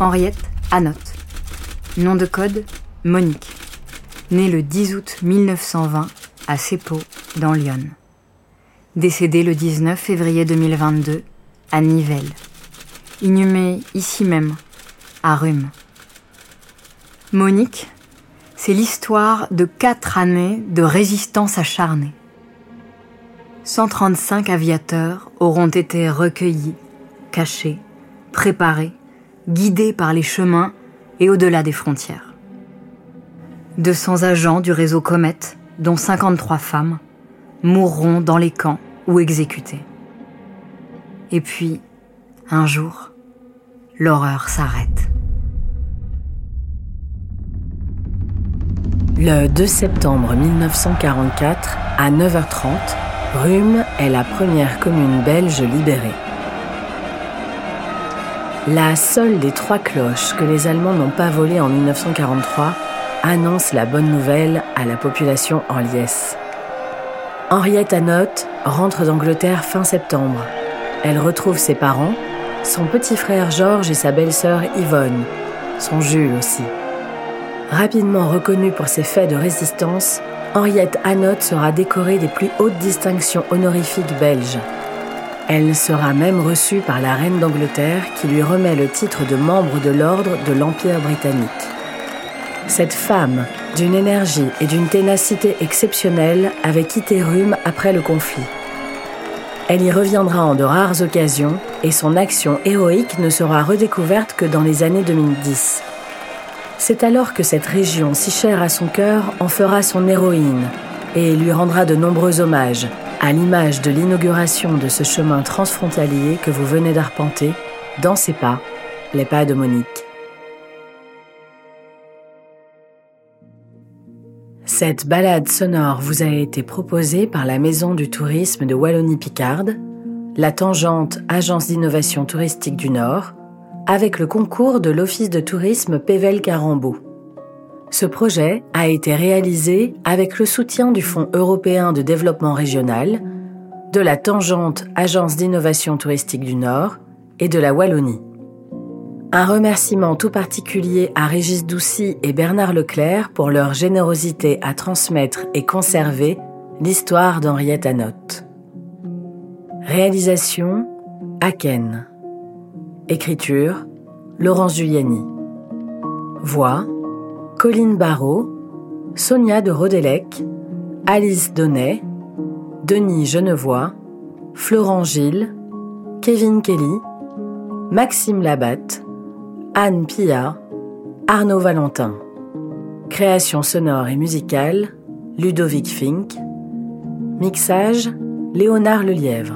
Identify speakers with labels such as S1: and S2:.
S1: Henriette Anotte. Nom de code Monique. Née le 10 août 1920 à Seppo, dans Lyon. Décédée le 19 février 2022 à Nivelles. Inhumée ici même, à Rhume. Monique, c'est l'histoire de quatre années de résistance acharnée. 135 aviateurs auront été recueillis, cachés, préparés, guidés par les chemins et au-delà des frontières. 200 agents du réseau Comet, dont 53 femmes, mourront dans les camps ou exécutés. Et puis, un jour, l'horreur s'arrête.
S2: Le 2 septembre 1944, à 9h30, Rhume est la première commune belge libérée. La seule des trois cloches que les Allemands n'ont pas volées en 1943 annonce la bonne nouvelle à la population en liesse. Henriette Anotte rentre d'Angleterre fin septembre. Elle retrouve ses parents, son petit frère Georges et sa belle-sœur Yvonne, son Jules aussi. Rapidement reconnue pour ses faits de résistance, Henriette Anotte sera décorée des plus hautes distinctions honorifiques belges. Elle sera même reçue par la reine d'Angleterre qui lui remet le titre de membre de l'ordre de l'Empire britannique. Cette femme, d'une énergie et d'une ténacité exceptionnelles, avait quitté Rhume après le conflit. Elle y reviendra en de rares occasions et son action héroïque ne sera redécouverte que dans les années 2010. C'est alors que cette région si chère à son cœur en fera son héroïne et lui rendra de nombreux hommages, à l'image de l'inauguration de ce chemin transfrontalier que vous venez d'arpenter, dans ses pas, les pas de Monique. Cette balade sonore vous a été proposée par la Maison du tourisme de Wallonie-Picarde, la Tangente Agence d'innovation touristique du Nord, avec le concours de l'Office de tourisme Pével-Carambou. Ce projet a été réalisé avec le soutien du Fonds européen de développement régional, de la Tangente Agence d'innovation touristique du Nord et de la Wallonie. Un remerciement tout particulier à Régis Doucy et Bernard Leclerc pour leur générosité à transmettre et conserver l'histoire d'Henriette Anotte. Réalisation Aken. Écriture Laurence Giuliani. Voix Colline Barrault, Sonia de Rodelec, Alice Donnet, Denis Genevois, Florent Gilles, Kevin Kelly, Maxime Labatte, Anne Pia, Arnaud Valentin. Création sonore et musicale, Ludovic Fink. Mixage, Léonard Lelièvre.